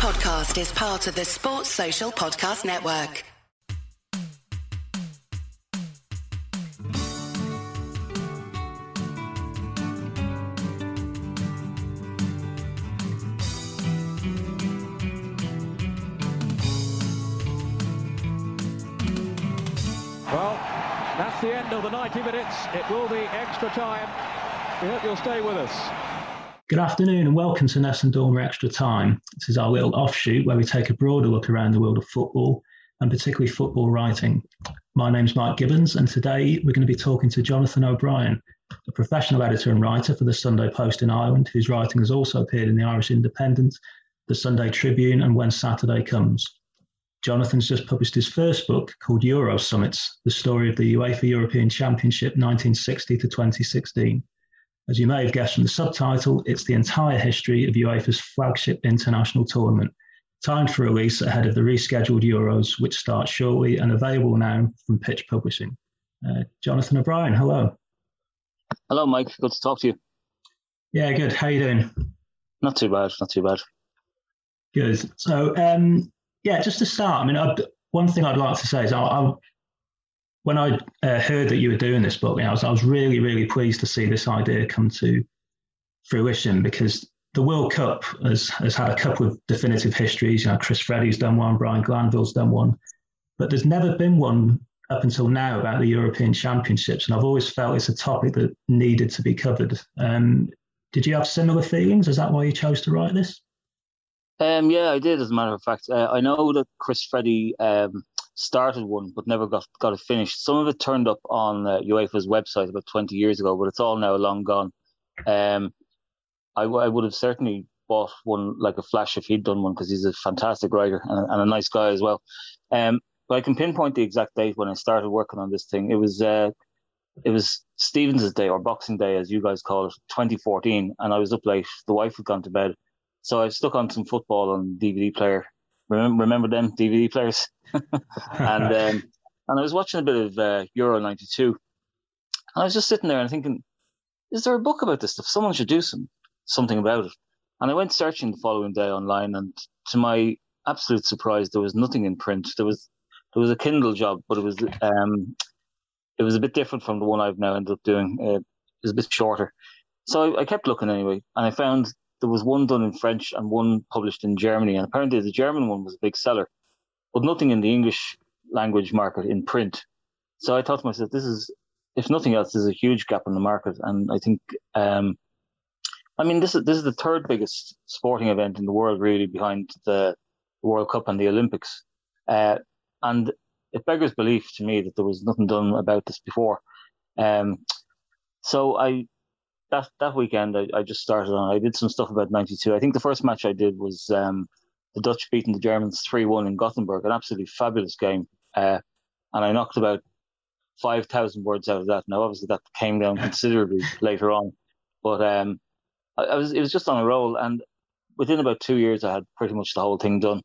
podcast is part of the Sports Social Podcast Network. Well, that's the end of the 90 minutes. It will be extra time. We hope you'll stay with us. Good afternoon and welcome to Nessun Dorma Extra Time. This is our little offshoot where we take a broader look around the world of football and particularly football writing. My name's Mike Gibbons and today we're going to be talking to Jonathan O'Brien, a professional editor and writer for the Sunday Post in Ireland, whose writing has also appeared in the Irish Independent, the Sunday Tribune, and When Saturday Comes. Jonathan's just published his first book called Euro Summits, the story of the UEFA European Championship 1960 to 2016. As you may have guessed from the subtitle, it's the entire history of UEFA's flagship international tournament, timed for release ahead of the rescheduled Euros, which starts shortly and available now from Pitch Publishing. Uh, Jonathan O'Brien, hello. Hello, Mike. Good to talk to you. Yeah, good. How you doing? Not too bad. Not too bad. Good. So, um, yeah, just to start, I mean, I'd, one thing I'd like to say is I, I when I uh, heard that you were doing this book, I was I was really really pleased to see this idea come to fruition because the World Cup has has had a couple of definitive histories. You know, Chris Freddi's done one, Brian Glanville's done one, but there's never been one up until now about the European Championships, and I've always felt it's a topic that needed to be covered. Um, did you have similar feelings? Is that why you chose to write this? Um, yeah, I did. As a matter of fact, uh, I know that Chris Freddi um, started one, but never got got it finished. Some of it turned up on uh, UEFA's website about 20 years ago, but it's all now long gone. Um, I, would have certainly bought one like a flash if he'd done one because he's a fantastic writer and, and, a nice guy as well. Um, but I can pinpoint the exact date when I started working on this thing. It was uh, it was Stephen's Day or Boxing Day, as you guys call it, 2014, and I was up late. The wife had gone to bed, so I stuck on some football on DVD player. Remember, remember them DVD players? and um, and I was watching a bit of uh, Euro '92, and I was just sitting there and thinking, is there a book about this stuff? Someone should do some something about it. And I went searching the following day online, and to my absolute surprise, there was nothing in print. There was there was a Kindle job, but it was um, it was a bit different from the one I've now ended up doing. Uh, it was a bit shorter, so I, I kept looking anyway, and I found there was one done in French and one published in Germany, and apparently the German one was a big seller, but nothing in the English language market in print. So I thought to myself, this is, if nothing else, there's a huge gap in the market, and I think, um, I mean, this is this is the third biggest sporting event in the world, really, behind the World Cup and the Olympics, uh, and it beggars belief to me that there was nothing done about this before. Um, so I that that weekend I, I just started on. I did some stuff about '92. I think the first match I did was um, the Dutch beating the Germans three one in Gothenburg, an absolutely fabulous game. Uh, and I knocked about five thousand words out of that. Now, obviously, that came down considerably later on, but um, I, I, was it was just on a roll. And within about two years, I had pretty much the whole thing done.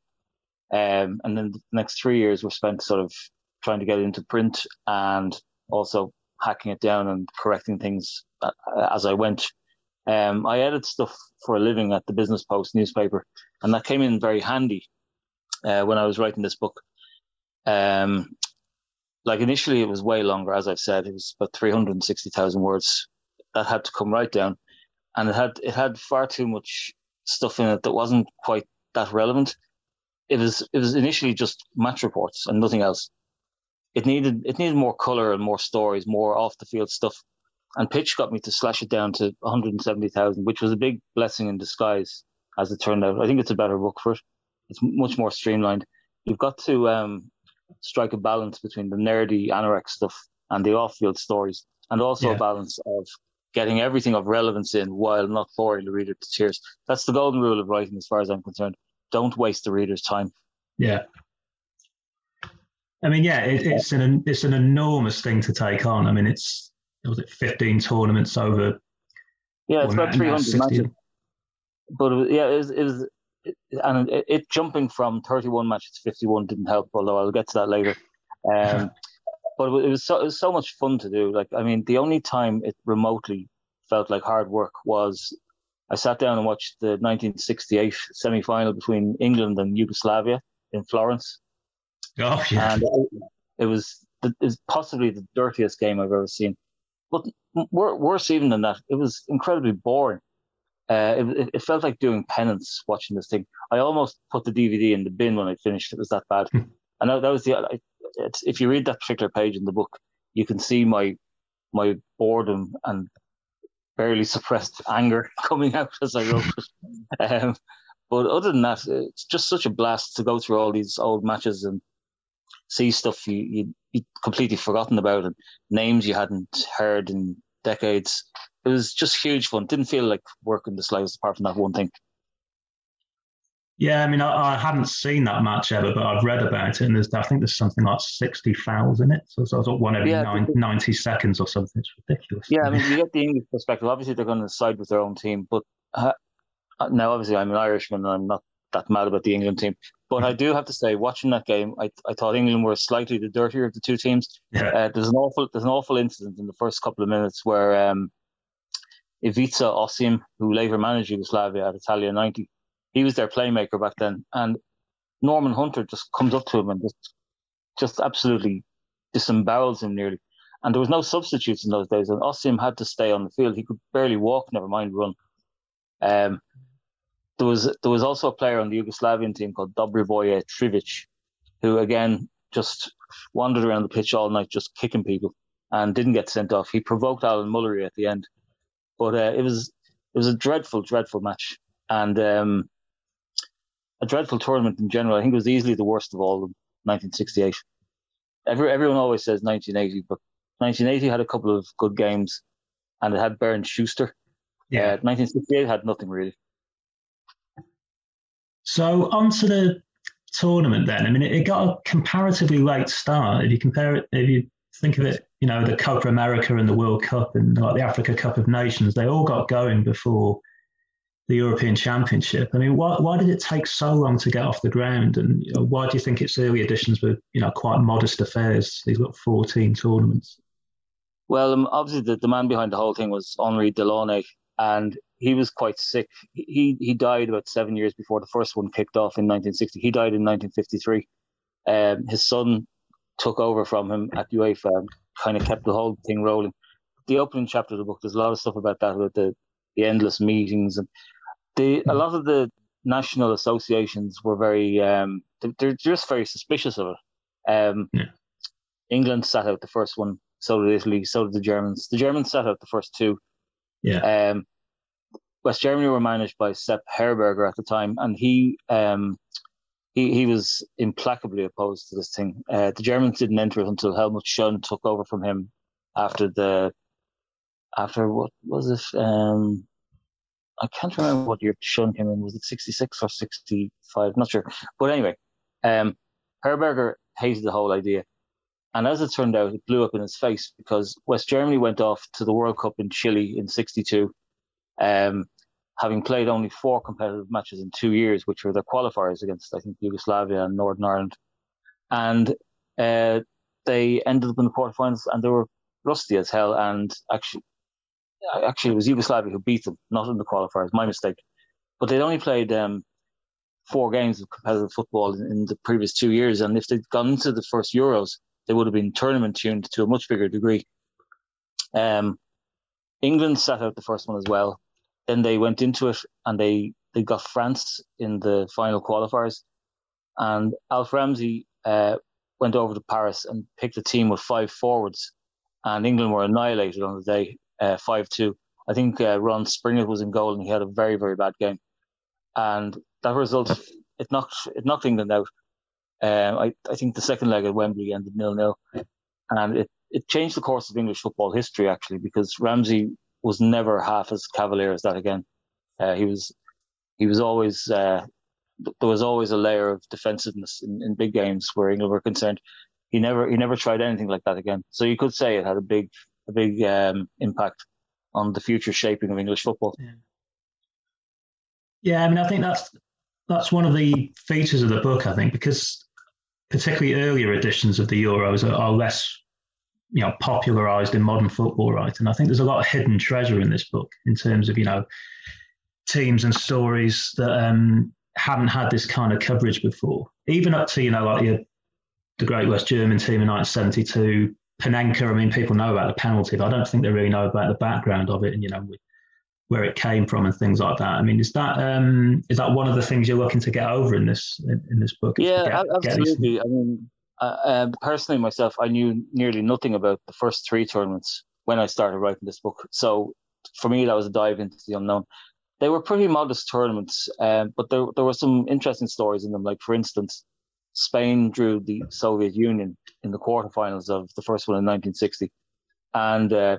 Um, and then the next three years were spent sort of trying to get it into print and also hacking it down and correcting things uh, as I went. Um, I edit stuff for a living at the Business Post newspaper, and that came in very handy uh, when I was writing this book. Um, like initially, it was way longer, as I've said, it was about three hundred and sixty thousand words. That had to come right down, and it had it had far too much stuff in it that wasn't quite that relevant. It was it was initially just match reports and nothing else it needed it needed more color and more stories, more off the field stuff. And pitch got me to slash it down to 170,000, which was a big blessing in disguise, as it turned out. I think it's a better book for it. It's much more streamlined. You've got to um, strike a balance between the nerdy anorak stuff and the off-field stories, and also yeah. a balance of getting everything of relevance in while not boring the reader to tears. That's the golden rule of writing, as far as I'm concerned. Don't waste the reader's time. Yeah, I mean, yeah, it, it's an it's an enormous thing to take on. I mean, it's was it fifteen tournaments over? Yeah, it's about three hundred matches. But it was, yeah, it was, it was it, and it, it, jumping from thirty one matches to fifty one didn't help. Although I'll get to that later. Um, but it was so it was so much fun to do. Like, I mean, the only time it remotely felt like hard work was I sat down and watched the 1968 semi final between England and Yugoslavia in Florence. Oh, yeah. And it, it was possibly the dirtiest game I've ever seen. But worse even than that, it was incredibly boring. Uh, it, it, felt like doing penance watching this thing. I almost put the DVD in the bin when I finished. It was that bad. Hmm. and that, that was the. if you read that particular page in the book, you can see my my boredom and barely suppressed anger coming out as I wrote it. Um, but other than that, it's just such a blast to go through all these old matches and see stuff you you you completely forgotten about and names you hadn't heard in decades. It was just huge fun. Didn't feel like working the slightest apart from that one thing. Yeah, I mean, I, I, hadn't seen that match ever, but I've read about it, and there's I think there's something like sixty fouls in it, so, so it's one every yeah, nine, 90 seconds or something. It's ridiculous. Yeah, I mean, you get the English perspective. Obviously, they're going to side with their own team, but uh, now obviously I'm an Irishman, and I'm not that mad about the England team. But I do have to say, watching that game, I, I thought England were slightly the dirtier of the two teams. Yeah. Uh, there's an awful there's an awful incident in the first couple of minutes where um, Ivica Osim, who later managed Yugoslavia at Italia 90, he was their playmaker back then, and Norman Hunter just comes up to him and just just absolutely disembowels him nearly. And there was no substitutes in those days, and Osim had to stay on the field. He could barely walk, never mind run. Um, there was there was also a player on the Yugoslavian team called Dobrivoje Trivic, who again just wandered around the pitch all night, just kicking people, and didn't get sent off. He provoked Alan Mullery at the end, but uh, it was it was a dreadful, dreadful match, and um, a dreadful tournament in general. I think it was easily the worst of all of 1968. Every, everyone always says 1980, but 1980 had a couple of good games, and it had Bernd Schuster. Yeah, uh, 1968 had nothing really. So on to the tournament then. I mean, it, it, got a comparatively late start. If you compare it, if you think of it, you know, the Copa America and the World Cup and like the Africa Cup of Nations, they all got going before the European Championship. I mean, why, why did it take so long to get off the ground? And you know, why do you think its early editions were, you know, quite modest affairs? These got 14 tournaments. Well, um, obviously, the, the man behind the whole thing was Henri Delaunay, and he was quite sick. He he died about seven years before the first one kicked off in 1960. He died in 1953. Um, his son took over from him at UEFA and kind of kept the whole thing rolling. The opening chapter of the book, there's a lot of stuff about that, about the, the endless meetings and the a lot of the national associations were very um, they're just very suspicious of it. Um, yeah. England sat out the first one, so did Italy, so did the Germans. The Germans sat out the first two. Yeah. Um, West Germany were managed by Sepp Herberger at the time, and he um, he he was implacably opposed to this thing. Uh, the Germans didn't enter it until Helmut Schön took over from him after the after what was it? Um, I can't remember what year Schön came in. Was it 66 or 65? Not sure. But anyway, um, Herberger hated the whole idea. And as it turned out, it blew up in his face because West Germany went off to the World Cup in Chile in 62, um, having played only four competitive matches in two years, which were their qualifiers against, I think, Yugoslavia and Northern Ireland. And uh, they ended up in the quarterfinals and they were rusty as hell. And actually, actually it was Yugoslavia who beat them, not in the qualifiers. My mistake. But they'd only played um, four games of competitive football in, in, the previous two years, and if they'd gone into the first Euros, they would have been tournament tuned to a much bigger degree. Um, England sat out the first one as well. Then they went into it and they, they got France in the final qualifiers. And Alf Ramsey uh, went over to Paris and picked a team with five forwards. And England were annihilated on the day uh, five two. I think uh, Ron Springett was in goal and he had a very very bad game, and that result it knocked it knocked England out. Um, I I think the second leg at Wembley ended nil nil, and it it changed the course of English football history actually because Ramsey was never half as cavalier as that again. Uh, he was he was always uh, there was always a layer of defensiveness in, in big games where England were concerned. He never he never tried anything like that again. So you could say it had a big a big um, impact on the future shaping of English football. Yeah. yeah, I mean, I think that's that's one of the features of the book. I think because particularly earlier editions of the Euros are, are less, you know, popularized in modern football, right? And I think there's a lot of hidden treasure in this book in terms of you know teams and stories that um, haven't had this kind of coverage before. Even up to you know like your, the Great West German team in 1972, Panenka. I mean, people know about the penalty, but I don't think they really know about the background of it and you know where it came from and things like that. I mean, is that um, is that one of the things you're looking to get over in this in, in this book? Yeah, get, absolutely. Get I mean, uh, personally, myself, I knew nearly nothing about the first three tournaments when I started writing this book. So for me, that was a dive into the unknown. They were pretty modest tournaments, um, but there there were some interesting stories in them. Like for instance, Spain drew the Soviet Union in the quarterfinals of the first one in 1960, and uh,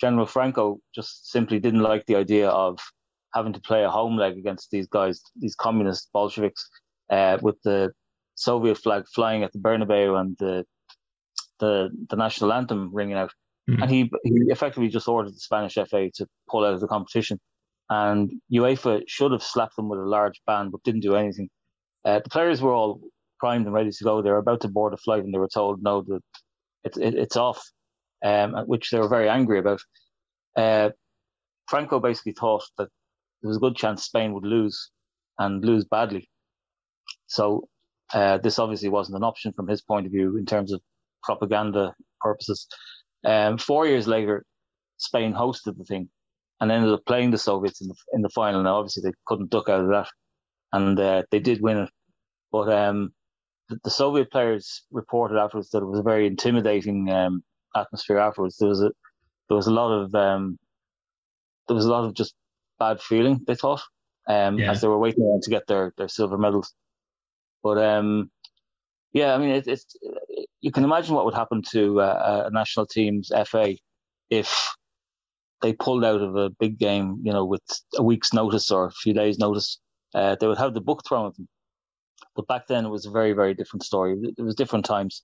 General Franco just simply didn't like the idea of having to play a home leg against these guys, these communist Bolsheviks, uh, with the Soviet flag flying at the Bernabeu and the the, the national anthem ringing out. Mm-hmm. And he, he effectively just ordered the Spanish FA to pull out of the competition. And UEFA should have slapped them with a large ban, but didn't do anything. Uh, the players were all primed and ready to go. They were about to board a flight, and they were told, "No, that it, it, it's off," um, which they were very angry about. Uh, Franco basically thought that there was a good chance Spain would lose and lose badly. So uh, this obviously wasn't an option from his point of view in terms of propaganda purposes. Um, four years later, Spain hosted the thing and ended up playing the Soviets in the in the final. Now, obviously, they couldn't duck out of that, and uh, they did win it. But um, the, the, Soviet players reported afterwards that it was a very intimidating um, atmosphere. Afterwards, there was a there was a lot of um, there was a lot of just bad feeling. They thought um, yeah. as they were waiting to get their their silver medals. But um, yeah, I mean, it, it's you can imagine what would happen to uh, a national team's FA if they pulled out of a big game, you know, with a week's notice or a few days' notice. Uh, they would have the book thrown at them. But back then, it was a very, very different story. It was different times,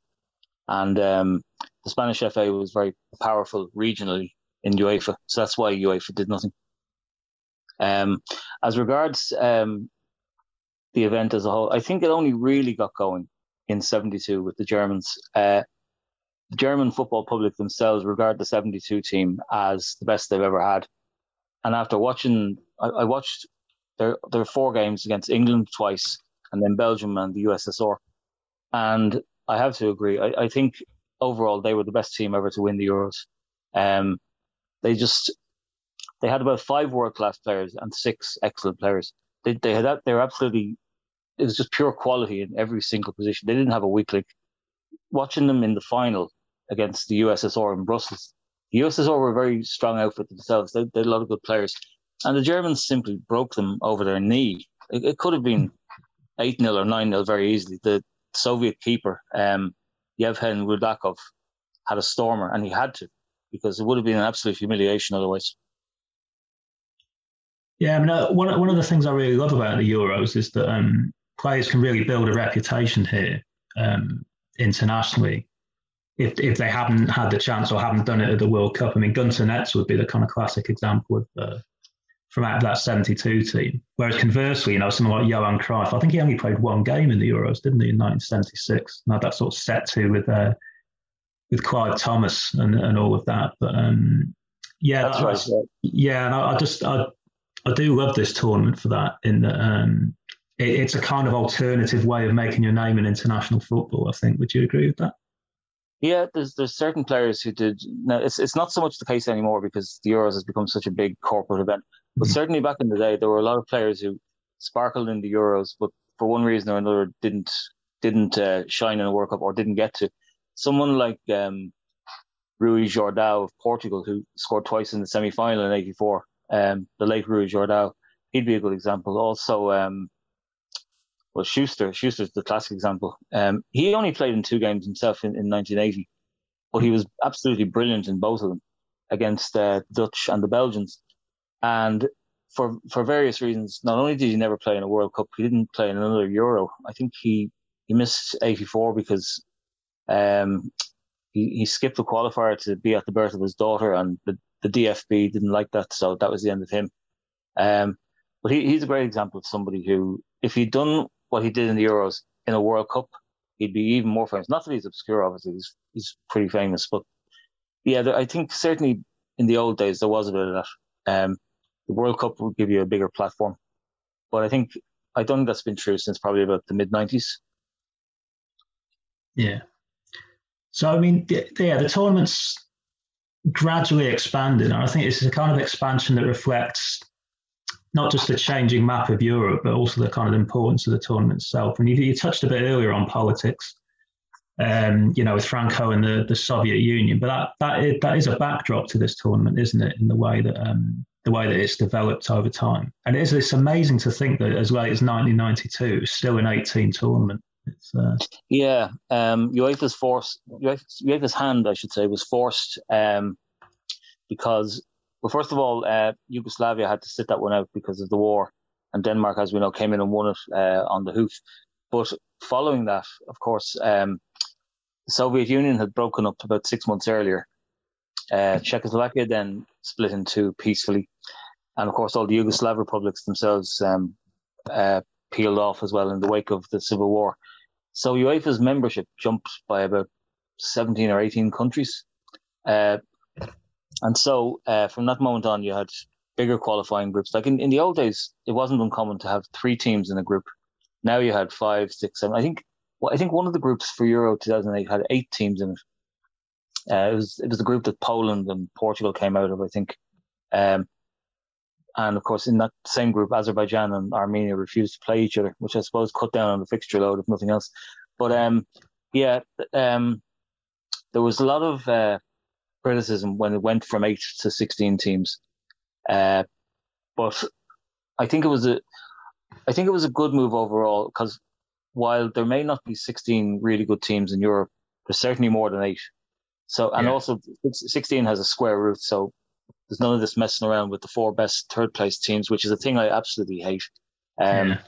and um, the Spanish FA was very powerful regionally in UEFA, so that's why UEFA did nothing. Um, as regards um, the event as a whole. I think it only really got going in 72 with the Germans. Uh, the German football public themselves regard the 72 team as the best they've ever had. And after watching, I, I watched their, their four games against England twice and then Belgium and the USSR. And I have to agree. I, I think overall they were the best team ever to win the Euros. Um, they just, they had about five world class players and six excellent players. They, they had, they were absolutely it was just pure quality in every single position. They didn't have a weak link. Watching them in the final against the USSR in Brussels, the USSR were a very strong outfit themselves. They, they had a lot of good players, and the Germans simply broke them over their knee. It, it could have been eight 0 or nine 0 very easily. The Soviet keeper, um, Yevhen Rudakov, had a stormer, and he had to because it would have been an absolute humiliation otherwise. Yeah, I mean, uh, one one of the things I really love about the Euros is that um, players can really build a reputation here um, internationally if if they haven't had the chance or haven't done it at the World Cup. I mean, Gunter Netzer would be the kind of classic example of uh, from out of that 72 team. Whereas conversely, you know, someone like Johan Cruyff, I think he only played one game in the Euros, didn't he, in 1976? Now that sort of set to with uh, with Clive Thomas and, and all of that. But um, yeah, that's that, right. Yeah, and I, I just I, I do love this tournament for that. In that um, it, it's a kind of alternative way of making your name in international football. I think. Would you agree with that? Yeah, there's there's certain players who did. Now it's it's not so much the case anymore because the Euros has become such a big corporate event. But mm-hmm. certainly back in the day, there were a lot of players who sparkled in the Euros, but for one reason or another didn't didn't uh, shine in the World Cup or didn't get to. Someone like um, Rui Jordão of Portugal, who scored twice in the semi final in '84, um, the late Rui Jordão, he'd be a good example. Also, um, well, Schuster, Schuster's the classic example. Um, he only played in two games himself in, in 1980, but he was absolutely brilliant in both of them against uh, Dutch and the Belgians. And for for various reasons, not only did he never play in a World Cup, he didn't play in another Euro. I think he he missed 84 because um, he, he skipped the qualifier to be at the birth of his daughter, and the, the DFB didn't like that, so that was the end of him. Um, but he, he's a great example of somebody who, if he'd done what he did in the Euros in a World Cup, he'd be even more famous. Not that he's obscure, obviously, he's, he's pretty famous, but yeah, I think certainly in the old days there was a bit of that. Um, the World Cup will give you a bigger platform. But I think I don't think that's been true since probably about the mid '90s. Yeah. So I mean, yeah, the tournament's gradually expanded, and I think it's a kind of expansion that reflects not just the changing map of Europe, but also the kind of importance of the tournament itself. And you, you touched a bit earlier on politics, um, you know, with Franco and the, the Soviet Union, but that that is, that is a backdrop to this tournament, isn't it? In the way that um, the way that it's developed over time, and it is it's amazing to think that as late as 1992, it's still an 18 tournament. Uh... Yeah, um, UEFA's force, UEFA's hand, I should say, was forced um, because well, first of all, uh, Yugoslavia had to sit that one out because of the war, and Denmark, as we know, came in and won it uh, on the hoof. But following that, of course, um, the Soviet Union had broken up about six months earlier. Uh, Czechoslovakia then split in two peacefully, and of course, all the Yugoslav republics themselves um, uh, peeled off as well in the wake of the civil war. So UEFA's membership jumped by about 17 or 18 countries. Uh, and so uh, from that moment on, you had bigger qualifying groups. Like in, in the old days, it wasn't uncommon to have three teams in a group. Now you had five, six, seven. I think well, I think one of the groups for Euro 2008 had eight teams in it. Uh, it was it was the group that Poland and Portugal came out of, I think. Um, and of course, in that same group, Azerbaijan and Armenia refused to play each other, which I suppose cut down on the fixture load, if nothing else. But um, yeah, um, there was a lot of uh, criticism when it went from eight to 16 teams. Uh, but I think it was a, I think it was a good move overall because while there may not be 16 really good teams in Europe, there's certainly more than eight. So, and yeah. also 16 has a square root. So there's none of this messing around with the four best third place teams, which is a thing I absolutely hate. Um, yeah.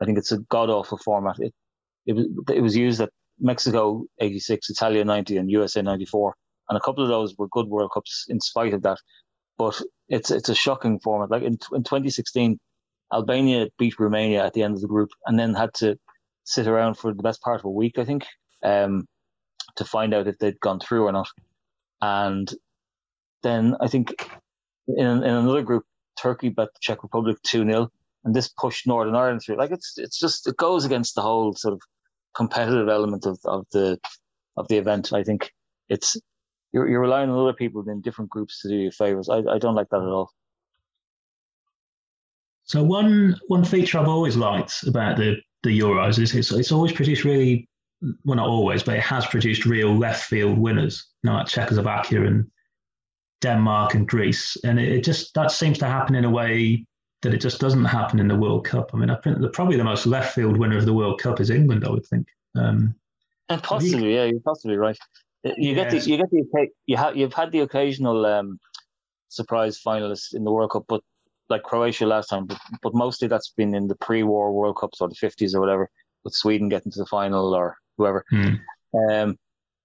I think it's a god awful format. It, it was, it was used at Mexico 86, Italia 90 and USA 94 and a couple of those were good World Cups in spite of that. But it's it's a shocking format. Like in in 2016, Albania beat Romania at the end of the group, and then had to sit around for the best part of a week, I think, um, to find out if they'd gone through or not. And then I think in in another group, Turkey beat the Czech Republic two 0 and this pushed Northern Ireland through. Like it's it's just it goes against the whole sort of competitive element of, of the of the event. I think it's you're, you're relying on other people in different groups to do you favors. I, I don't like that at all. So one one feature I've always liked about the the Euros is it's, it's always produced really well not always, but it has produced real left field winners, you know, like Czechoslovakia and Denmark and Greece, and it, it, just that seems to happen in a way that it just doesn't happen in the World Cup. I mean, I think the, probably the most left field winner of the World Cup is England. I would think. Um, and possibly, you, yeah, you're possibly right. You get the you get the you have you've had the occasional um, surprise finalists in the World Cup, but like Croatia last time, but but mostly that's been in the pre-war World Cups or the fifties or whatever, with Sweden getting to the final or whoever. Hmm. Um,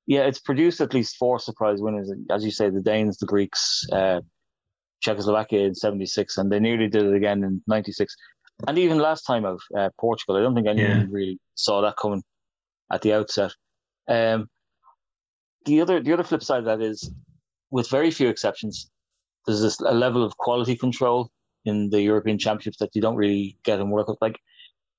yeah, it's produced at least four surprise winners, as you say, the Danes, the Greeks, uh, Czechoslovakia in '76, and they nearly did it again in '96, and even last time of uh, Portugal. I don't think anyone yeah. really saw that coming at the outset. Um, the other the other flip side of that is, with very few exceptions, there's this a level of quality control in the European Championships that you don't really get in World Cup. Like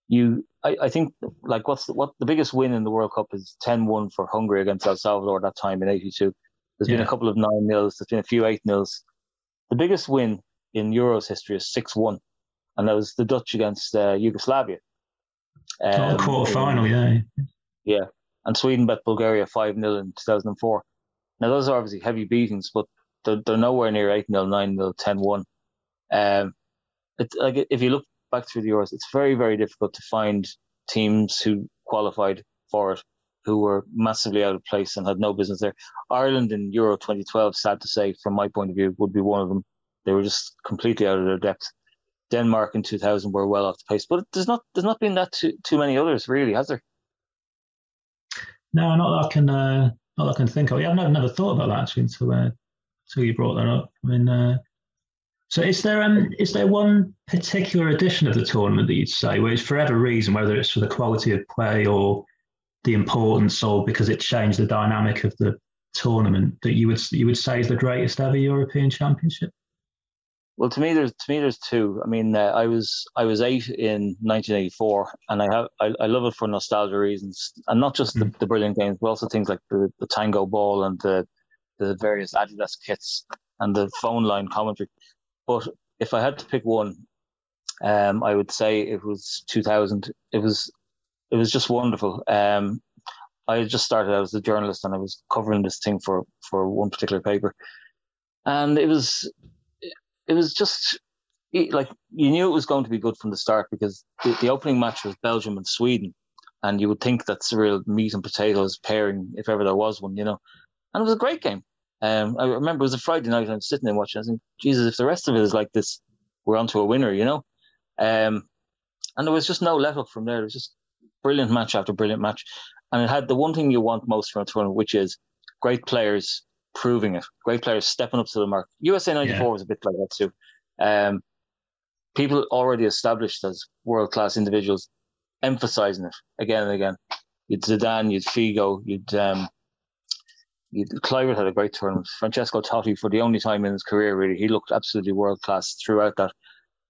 you, I, I think like what's the, what the biggest win in the World Cup is 10-1 for Hungary against El Salvador that time in '82. There's yeah. been a couple of nine nils. There's been a few eight nils. The biggest win in Euros history is six one, and that was the Dutch against uh, Yugoslavia. Um, oh, quarter final, yeah. Yeah, and Sweden beat Bulgaria 5 0 in 2004. Now, those are obviously heavy beatings, but they're, they're nowhere near 8 0, 9 0, 10 1. Um, it, like, if you look back through the Euros, it's very, very difficult to find teams who qualified for it who were massively out of place and had no business there. Ireland in Euro 2012, sad to say, from my point of view, would be one of them. They were just completely out of their depth. Denmark in 2000 were well off the pace, but there's not there's not been that too, too many others really, has there? No, not that I can. Uh, not that I can think of. Yeah, I've never, never thought about that actually until uh, until you brought that up. I mean, uh, so is there um is there one particular edition of the tournament that you'd say it's for whatever reason, whether it's for the quality of play or the importance or because it changed the dynamic of the tournament, that you would you would say is the greatest ever European Championship? Well, to me, there's to me there's two. I mean, uh, I was I was eight in 1984, and I have I, I love it for nostalgia reasons, and not just mm. the, the brilliant games, but also things like the, the tango ball and the the various Adidas kits and the phone line commentary. But if I had to pick one, um, I would say it was 2000. It was it was just wonderful. Um, I just started out as a journalist, and I was covering this thing for for one particular paper, and it was it was just like you knew it was going to be good from the start because the, the opening match was Belgium and Sweden, and you would think that's a real meat and potatoes pairing if ever there was one, you know. And it was a great game. Um, I remember it was a Friday night and I was sitting there watching. I think, Jesus, if the rest of it is like this, we're on to a winner, you know. Um, and there was just no let up from there. It was just brilliant match after brilliant match, and it had the one thing you want most from a tournament, which is great players proving it. Great players stepping up to the mark. USA '94 yeah. was a bit like that too. Um, people already established as world class individuals, emphasizing it again and again. You'd Zidane, you'd Figo, you'd um, you'd Kluivert had a great tournament. Francesco Totti, for the only time in his career, really, he looked absolutely world class throughout that.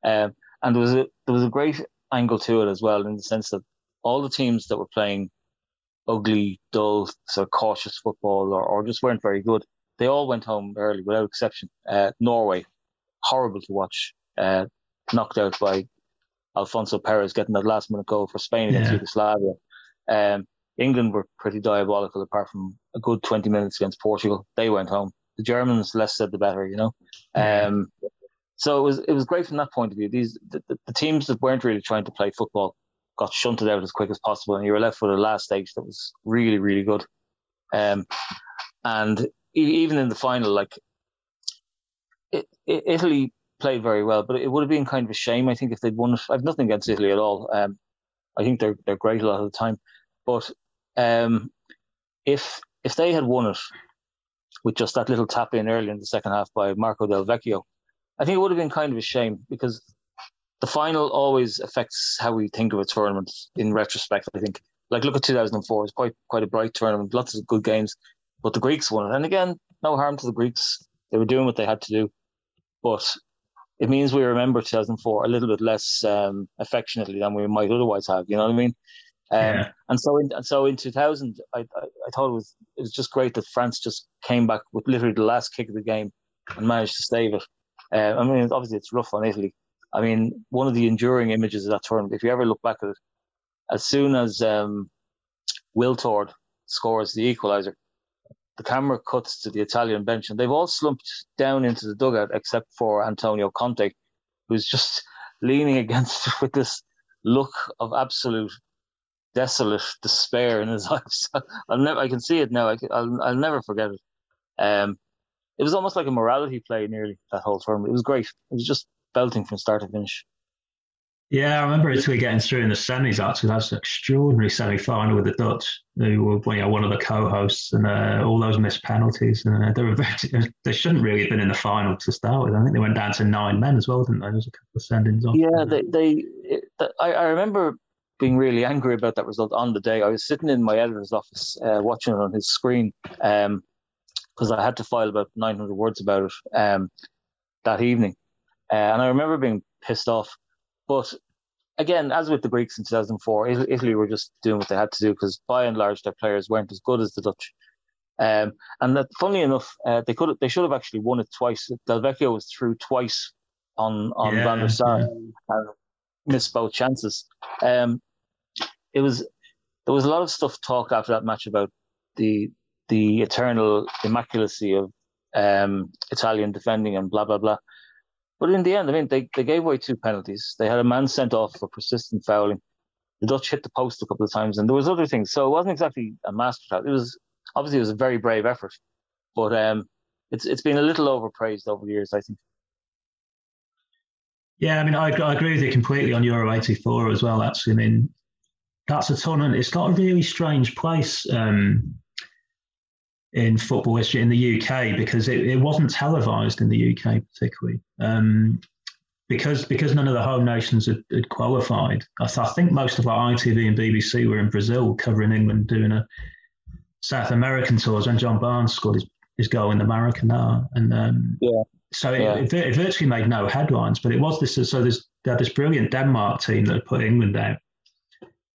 Um, and there was a there was a great angle to it as well, in the sense that all the teams that were playing ugly, dull, sort of cautious football or, or just weren't very good. They all went home early without exception. Uh, Norway, horrible to watch, uh, knocked out by Alfonso Perez getting that last minute goal for Spain against yeah. Yugoslavia. Um, England were pretty diabolical apart from a good 20 minutes against Portugal. They went home. The Germans, less said the better, you know. Um, so it was it was great from that point of view. These the, the, teams that weren't really trying to play football got shunted out as quick as possible, and you were left with a last stage that was really, really good. Um, and even in the final, like it, it, Italy played very well, but it would have been kind of a shame, I think, if they'd won. I've nothing against Italy at all. Um, I think they're they're great a lot of the time, but um, if if they had won it with just that little tap in early in the second half by Marco Del Vecchio, I think it would have been kind of a shame because the final always affects how we think of a tournament in retrospect. I think, like, look at 2004; it's quite quite a bright tournament, lots of good games, but the Greeks won it. And again, no harm to the Greeks; they were doing what they had to do, but it means we remember 2004 a little bit less um, affectionately than we might otherwise have. You know what I mean? Um, yeah. And so, in so in 2000, I, I, I thought it was it was just great that France just came back with literally the last kick of the game and managed to save it. Uh, I mean, obviously it's rough on Italy, I mean, one of the enduring images of that tournament, if you ever look back at it, as soon as um, Wiltord scores the equaliser, the camera cuts to the Italian bench, and they've all slumped down into the dugout except for Antonio Conte, who's just leaning against with this look of absolute desolate despair in his eyes. I'll never, I can see it now. I will I'll never forget it. Um, it was almost like a morality play, nearly that whole tournament. It was great. It was just belting from start to finish. Yeah, I remember Italy getting through in the semis. Actually, that was an extraordinary semi-final with the Dutch, who were you know, one of the co-hosts, and uh, all those missed penalties. And uh, they were very, they shouldn't really have been in the final to start with. I think they went down to nine men as well, didn't they? There was a couple of sendings off. Yeah, they. they it, I, I remember being really angry about that result on the day. I was sitting in my editor's office uh, watching it on his screen because um, I had to file about 900 words about it um, that evening. Uh, and I remember being pissed off. But again, as with the Greeks in 2004, Italy were just doing what they had to do because by and large their players weren't as good as the Dutch. Um, and that, funnily enough, uh, they could they should have actually won it twice. Del Vecchio was through twice on on yeah, Van der Sar yeah. and missed both chances. Um, it was there was a lot of stuff talk after that match about the the eternal immaculacy of um, Italian defending and blah blah blah. But in the end, I mean, they, they gave away two penalties. They had a man sent off for persistent fouling. The Dutch hit the post a couple of times, and there was other things. So it wasn't exactly a master It was obviously it was a very brave effort, but um, it's it's been a little overpraised over the years, I think. Yeah, I mean, I, I agree with you completely on Euro '84 as well. Actually, I mean, that's a tournament. It's got a really strange place. Um, in football history in the UK because it, it wasn't televised in the UK particularly. Um, because because none of the home nations had, had qualified. I, th- I, think most of our ITV and BBC were in Brazil covering England doing a South American tours when John Barnes scored his, his goal in the Maracanã. And um, yeah. so it, yeah. it, it, virtually made no headlines, but it was this. So there's they had this brilliant Denmark team that had put England out.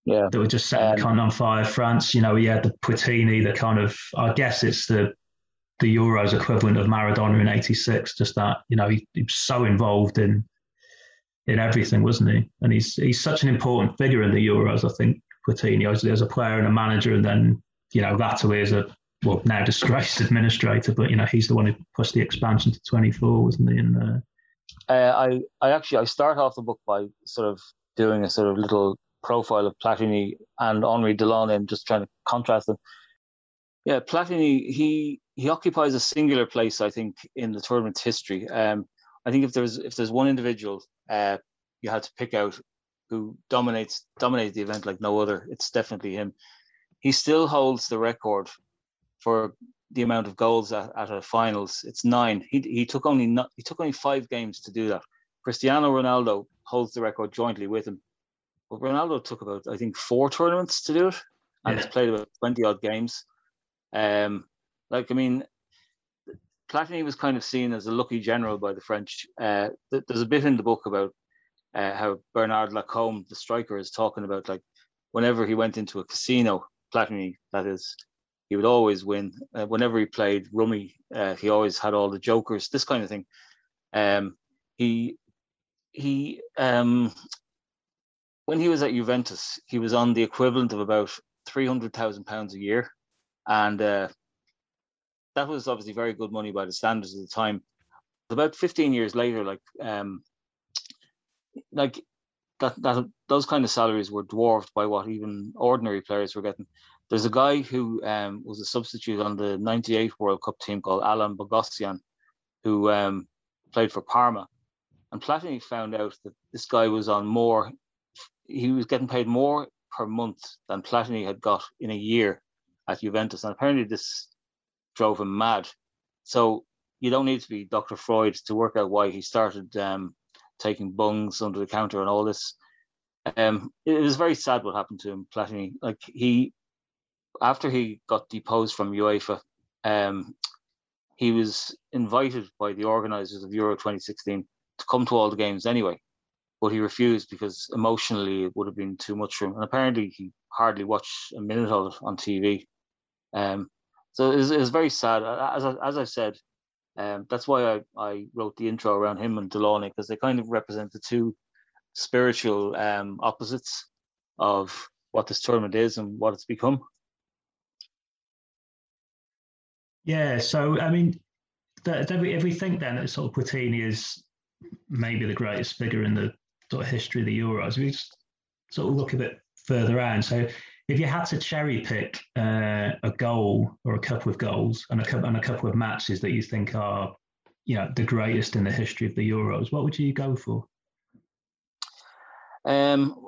Yeah, that were just setting um, kind of on fire. France, you know, he had the Platini, the kind of I guess it's the the Euros equivalent of Maradona in '86. Just that, you know, he, he was so involved in in everything, wasn't he? And he's he's such an important figure in the Euros. I think Platini as, as a player and a manager, and then you know Vatterley as a well now disgraced administrator, but you know he's the one who pushed the expansion to 24, wasn't he? And uh, uh, I I actually I start off the book by sort of doing a sort of little profile of Platini and Henri Delaunay and just trying to contrast them. Yeah, Platini he he occupies a singular place, I think, in the tournament's history. Um, I think if there's if there's one individual uh, you had to pick out who dominates dominates the event like no other, it's definitely him. He still holds the record for the amount of goals at, at a finals. It's nine. He he took only not, he took only five games to do that. Cristiano Ronaldo holds the record jointly with him. But Ronaldo took about I think four tournaments to do it, and yeah. has played about twenty odd games. Um, like I mean, Platini was kind of seen as a lucky general by the French. Uh, there's a bit in the book about uh, how Bernard Lacombe, the striker, is talking about like whenever he went into a casino, Platini, that is, he would always win. Uh, whenever he played rummy, uh, he always had all the jokers, this kind of thing. Um, he he um, when he was at Juventus, he was on the equivalent of about three hundred thousand pounds a year, and uh, that was obviously very good money by the standards of the time. About 15 years later, like um, like that, that those kind of salaries were dwarfed by what even ordinary players were getting. There's a guy who um, was a substitute on the 98 World Cup team called Alain Boghossian, who um, played for Parma. And Platini found out that this guy was on more, he was getting paid more per month than Platini had got in a year at Juventus. And apparently this drove him mad. So you don't need to be Dr. Freud to work out why he started um, taking bungs under the counter and all this. Um, it was very sad what happened to him, Platini. Like he, after he got deposed from UEFA, um, he was invited by the organisers of Euro 2016 to come to all the games anyway, but he refused because emotionally it would have been too much for him. And apparently he hardly watched a minute of it on TV. Um, so it's it very sad. As I, as I said, um, that's why I, I wrote the intro around him and Delaunay because they kind of represent the two spiritual um, opposites of what this tournament is and what it's become. Yeah, so I mean, if we think then that sort of Platini is maybe the greatest figure in the sort of history of the Euros, we just sort of look a bit further out. So if you had to cherry pick uh, a goal or a couple of goals and a couple and a couple of matches that you think are, you know, the greatest in the history of the Euros, what would you go for? Um,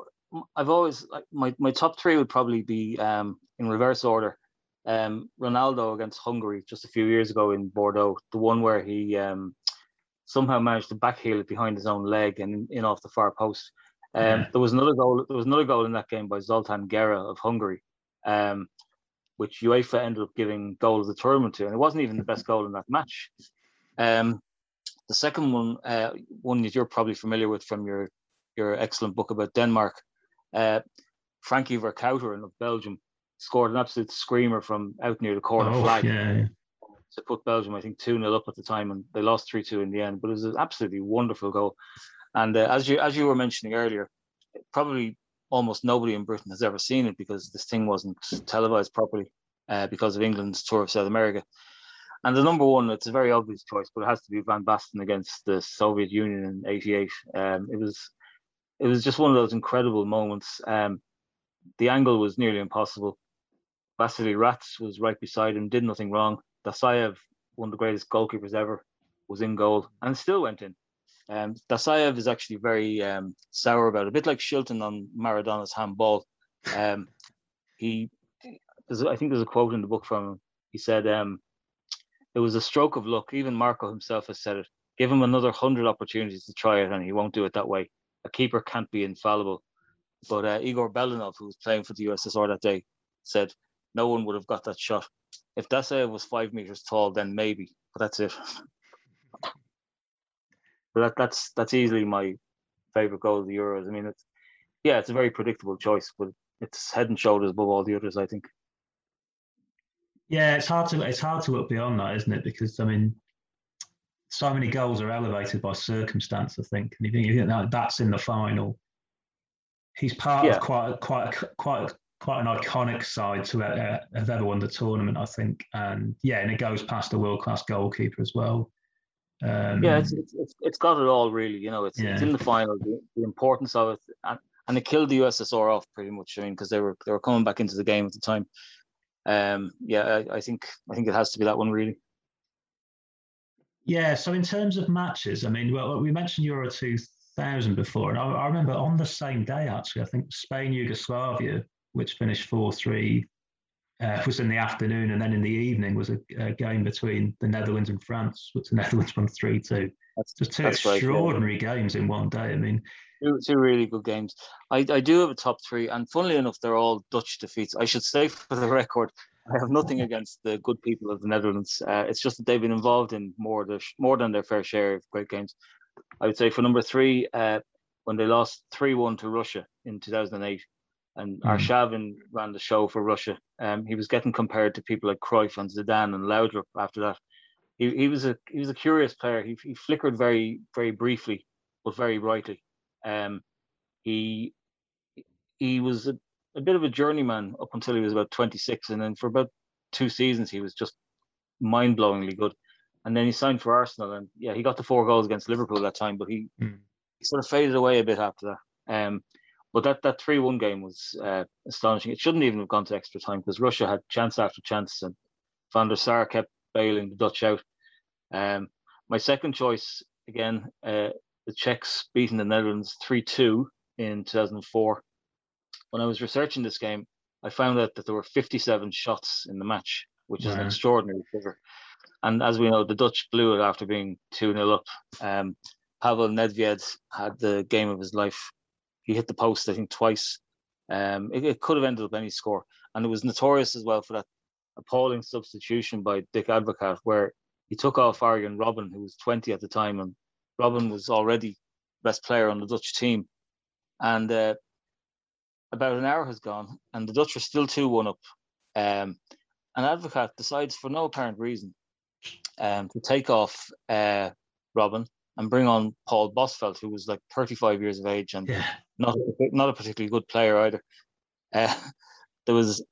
I've always like my my top three would probably be um in reverse order. Um, Ronaldo against Hungary just a few years ago in Bordeaux, the one where he um somehow managed to backheel it behind his own leg and in off the far post. Um, yeah. There was another goal. There was another goal in that game by Zoltan Gera of Hungary, um, which UEFA ended up giving goal of the tournament to, and it wasn't even the best goal in that match. Um, the second one, uh, one that you're probably familiar with from your your excellent book about Denmark, uh, Frankie Vercauteren of Belgium scored an absolute screamer from out near the corner oh, flag. Yeah. To put Belgium, I think, 2 0 up at the time, and they lost 3 2 in the end. But it was an absolutely wonderful goal. And uh, as you as you were mentioning earlier, probably almost nobody in Britain has ever seen it because this thing wasn't televised properly uh, because of England's tour of South America. And the number one, it's a very obvious choice, but it has to be Van Basten against the Soviet Union in '88. Um, it was it was just one of those incredible moments. Um, the angle was nearly impossible. Vasily Rats was right beside him, did nothing wrong. Dasayev, one of the greatest goalkeepers ever, was in goal and still went in. Um, Dasayev is actually very um, sour about it, a bit like Shilton on Maradona's handball. Um, he, I think there's a quote in the book from him. He said, um, "It was a stroke of luck. Even Marco himself has said it. Give him another hundred opportunities to try it, and he won't do it that way. A keeper can't be infallible." But uh, Igor Belanov, who was playing for the USSR that day, said no one would have got that shot. If Dasayev was five meters tall, then maybe, but that's it. But that, that's that's easily my favorite goal of the Euros. I mean, it's yeah, it's a very predictable choice, but it's head and shoulders above all the others. I think. Yeah, it's hard to it's hard to look beyond that, isn't it? Because I mean, so many goals are elevated by circumstance. I think, and you think, you think that that's in the final. He's part yeah. of quite a, quite a, quite a, quite an iconic side to uh, have ever won the tournament, I think. And yeah, and it goes past a world class goalkeeper as well. Um, yeah, it's, it's it's got it all really. You know, it's yeah. it's in the final. The, the importance of it, and, and it killed the USSR off pretty much. I mean, because they were they were coming back into the game at the time. Um, yeah, I, I think I think it has to be that one really. Yeah. So in terms of matches, I mean, well, we mentioned Euro 2000 before, and I, I remember on the same day actually, I think Spain Yugoslavia, which finished four three uh, was in the afternoon, and then in the evening was a, a, game between the Netherlands and France, which the Netherlands won three two. Just two extraordinary right, yeah. games in one day. I mean, two, two really good games. I, I do have a top three, and funnily enough, they're all Dutch defeats. I should say for the record, I have nothing against the good people of the Netherlands. Uh, it's just that they've been involved in more the, more than their fair share of great games. I would say for number three, uh, when they lost three one to Russia in two thousand and eight and mm. Arshavin ran the show for Russia. Um, he was getting compared to people like Cruyff and Zidane and Laudrup after that. He, he was a he was a curious player. He, he flickered very very briefly, but very brightly. Um, he he was a, a bit of a journeyman up until he was about 26, and then for about two seasons he was just mind blowingly good. And then he signed for Arsenal, and yeah, he got the four goals against Liverpool that time, but he, mm. he sort of faded away a bit after that. Um, but that that three one game was uh, astonishing. It shouldn't even have gone to extra time because Russia had chance after chance, and Van der Sar kept bailing the Dutch out. Um, my second choice again, uh, the Czechs beating the Netherlands three two in two thousand four. When I was researching this game, I found out that there were fifty seven shots in the match, which wow. is an extraordinary figure. And as we know, the Dutch blew it after being 2 0 up. Um, Pavel Nedved had the game of his life he hit the post, I think, twice. Um, it, it could have ended up any score, and it was notorious as well for that appalling substitution by Dick Advocaat, where he took off Arjen Robben, who was 20 at the time, and Robben was already best player on the Dutch team. And uh, about an hour has gone, and the Dutch are still 2 1 up. Um, and Advocaat decides, for no apparent reason, um, to take off uh, Robben and bring on Paul Bosvelt, who was like 35 years of age and yeah. Not a, not a particularly good player either. Uh, there was,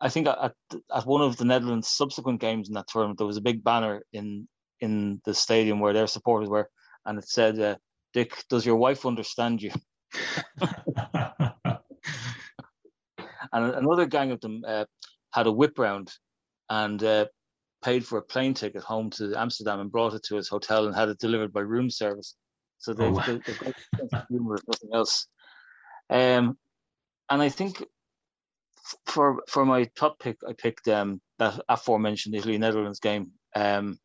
I think, at at one of the Netherlands' subsequent games in that tournament, there was a big banner in in the stadium where their supporters were, and it said, uh, "Dick, does your wife understand you?" and another gang of them uh, had a whip round, and uh, paid for a plane ticket home to Amsterdam and brought it to his hotel and had it delivered by room service. So they've, oh, they've, they've got humor if nothing else. Um, and I think for for my top pick, I picked um, that aforementioned Italy Netherlands game. Um,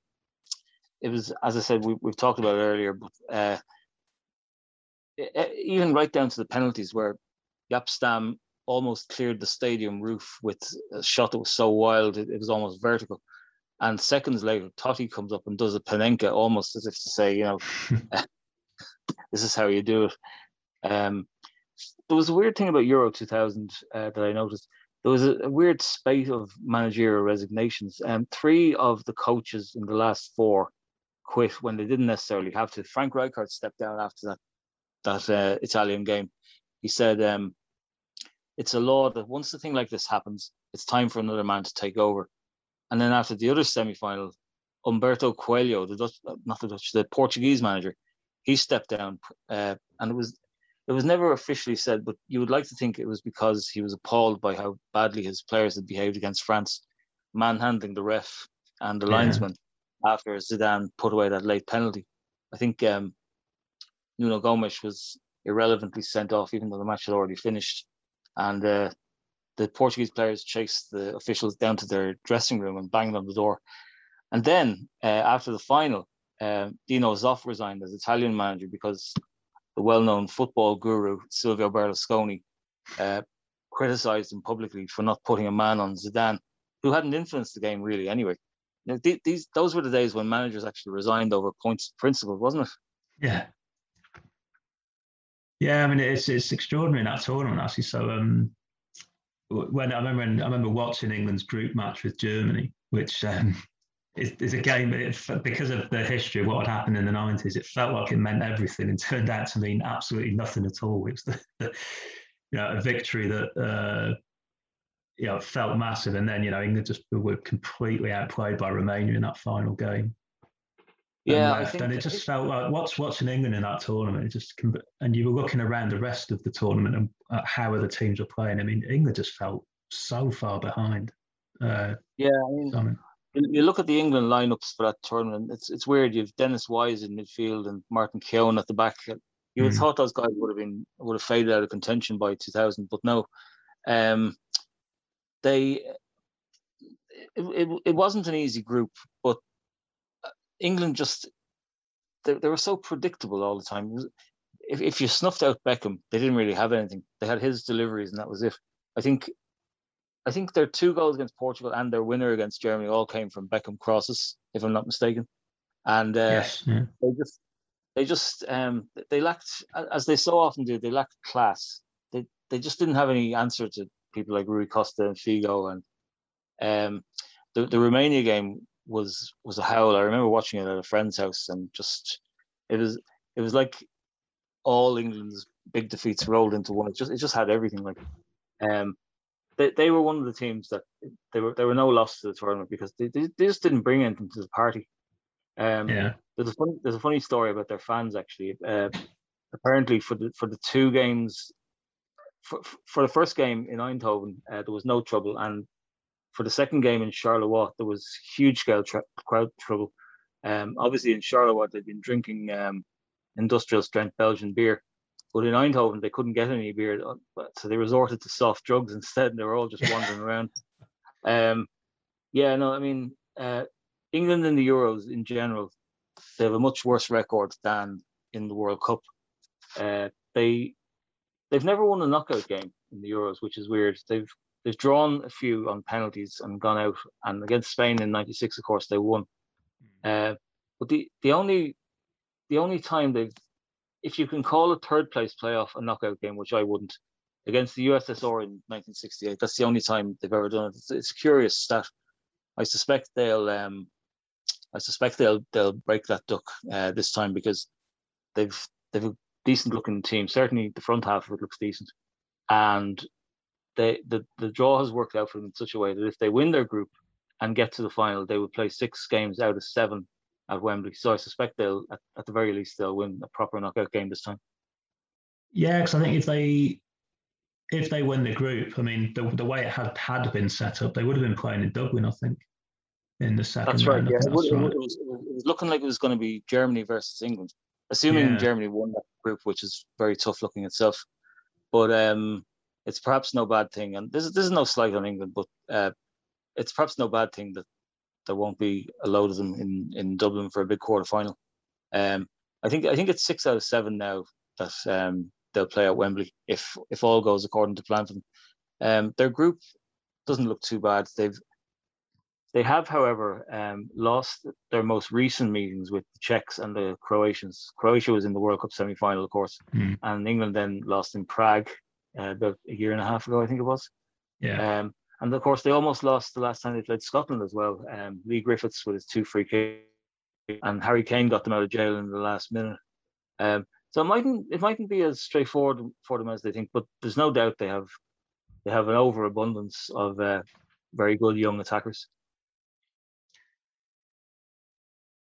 it was, as I said, we, we've talked about it earlier, but uh, even right down to the penalties where Jaap Stam almost cleared the stadium roof with a shot that was so wild it, it was almost vertical. And seconds later, Totti comes up and does a Panenka almost as if to say, you know, this is how you do it. Um, there was a weird thing about Euro 2000 uh, that I noticed. There was a, a, weird spate of managerial resignations. Um, three of the coaches in the last four quit when they didn't necessarily have to. Frank Rijkaard stepped down after that that uh, Italian game. He said, um, "It's a law that once a thing like this happens, it's time for another man to take over." And then after the other semi-final, Humberto Coelho, the Dutch, not the Dutch, the Portuguese manager, he stepped down, uh, and it was it was never officially said, but you would like to think it was because he was appalled by how badly his players had behaved against France, manhandling the ref and the yeah. linesman after Zidane put away that late penalty. I think um, Nuno Gomes was irrelevantly sent off, even though the match had already finished, and uh, the Portuguese players chased the officials down to their dressing room and banged on the door. And then uh, after the final, uh, Dino Zoff resigned as Italian manager because the well-known football guru Silvio Berlusconi uh, criticized him publicly for not putting a man on Zidane, who hadn't influenced the game really anyway. Now, th- these those were the days when managers actually resigned over points principle, wasn't it? Yeah. Yeah, I mean it's it's extraordinary in that tournament actually. So um, when I remember I remember watching England's group match with Germany, which um, is, is a game because of the history of what had happened in the nineties. It felt like it meant everything, and turned out to mean absolutely nothing at all. It was the, the you know a victory that uh, you know felt massive, and then you know England just were completely outplayed by Romania in that final game. Yeah, and, and it just felt like what's watching England in that tournament. It just and you were looking around the rest of the tournament and how other teams were playing. I mean, England just felt so far behind. Uh, yeah, I mean, you look at the England lineups for that tournament. It's it's weird. You've Dennis Wise in midfield and Martin Keown at the back. You would mm. thought those guys would have been would have faded out of contention by 2000, but no. Um, they it, it, it wasn't an easy group, but England just they, they were so predictable all the time. If if you snuffed out Beckham, they didn't really have anything. They had his deliveries, and that was it. I think I think their two goals against Portugal and their winner against Germany all came from Beckham crosses, if I'm not mistaken. And uh, yes, yeah. they just they just um, they lacked, as they so often do, they lacked class. They they just didn't have any answer to people like Rui Costa and Figo. And um, the the Romania game was was a howl. I remember watching it at a friend's house, and just it was it was like all England's big defeats rolled into one. It just it just had everything. Like, um, they they were one of the teams that they were there were no loss to the tournament because they, they, they just didn't bring anything to the party. Um, yeah. There's a funny there's a funny story about their fans actually. Uh, apparently for the for the two games for, for the first game in Eindhoven, uh, there was no trouble, and for the second game in Charleroi, there was huge scale tra- crowd trouble. Um, obviously, in Charleroi, they'd been drinking um, industrial strength Belgian beer, but in Eindhoven, they couldn't get any beer, so they resorted to soft drugs instead, and they were all just wandering around. Um, yeah, no, I mean, uh, England in the Euros in general, they have a much worse record than in the World Cup. Uh, they they've never won a knockout game in the Euros, which is weird. They've they've drawn a few on penalties and gone out. And against Spain in '96, of course, they won. Hmm. Uh, but the the only the only time they've, if you can call a third place playoff a knockout game, which I wouldn't, against the USSR in 1968, that's the only time they've ever done it. It's, it's curious that I suspect they'll um, I suspect they'll they'll break that duck uh, this time because they've they've a decent looking team. Certainly, the front half of it looks decent, and they the, the draw has worked out for them in such a way that if they win their group and get to the final, they will play six games out of seven at Wembley. So I suspect they'll, at, at the very least, they'll win a proper knockout game this time. Yeah, because I think if they if they win the group, I mean, the, the way it had had been set up, they would have been playing in Dublin, I think, in the second. That's right. Yeah, it, right. It, was, it, was, looking like it was going to be Germany versus England, assuming yeah. Germany won that group, which is very tough looking itself. But um, it's perhaps no bad thing, and this is this is no slight on England, but uh, it's perhaps no bad thing that there won't be a load of them in, in Dublin for a big quarter final. Um, I think I think it's six out of seven now that um, they'll play at Wembley if if all goes according to plan for them. Um, their group doesn't look too bad. They've they have, however, um, lost their most recent meetings with the Czechs and the Croatians. Croatia was in the World Cup semi final, of course, mm. and England then lost in Prague uh, about a year and a half ago, I think it was. Yeah. Um, and of course, they almost lost the last time they played Scotland as well. Um, Leigh Griffiths with his two free kicks, and Harry Kane got them out of jail in the last minute. Um, so it mightn't it mightn't be as straightforward for them as they think, but there's no doubt they have they have an overabundance of uh, very good young attackers.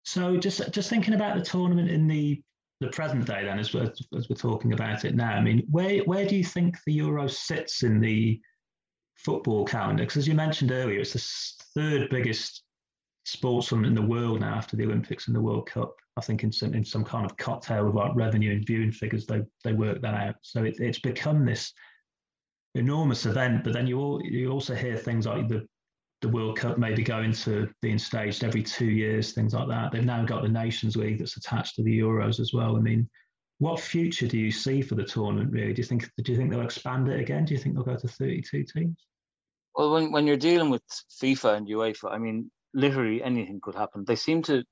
So just just thinking about the tournament in the the present day then as, as, as we're talking about it now i mean where where do you think the euro sits in the football calendar because as you mentioned earlier it's the third biggest sports in the world now after the olympics and the world cup i think in some in some kind of cocktail of like revenue and viewing figures they they work that out so it, it's become this enormous event but then you all you also hear things like the the World Cup maybe going to being staged every two years, things like that. They've now got the Nations League that's attached to the Euros as well. I mean, what future do you see for the tournament? Really, do you think do you think they'll expand it again? Do you think they'll go to thirty-two teams? Well, when when you're dealing with FIFA and UEFA, I mean, literally anything could happen. They seem to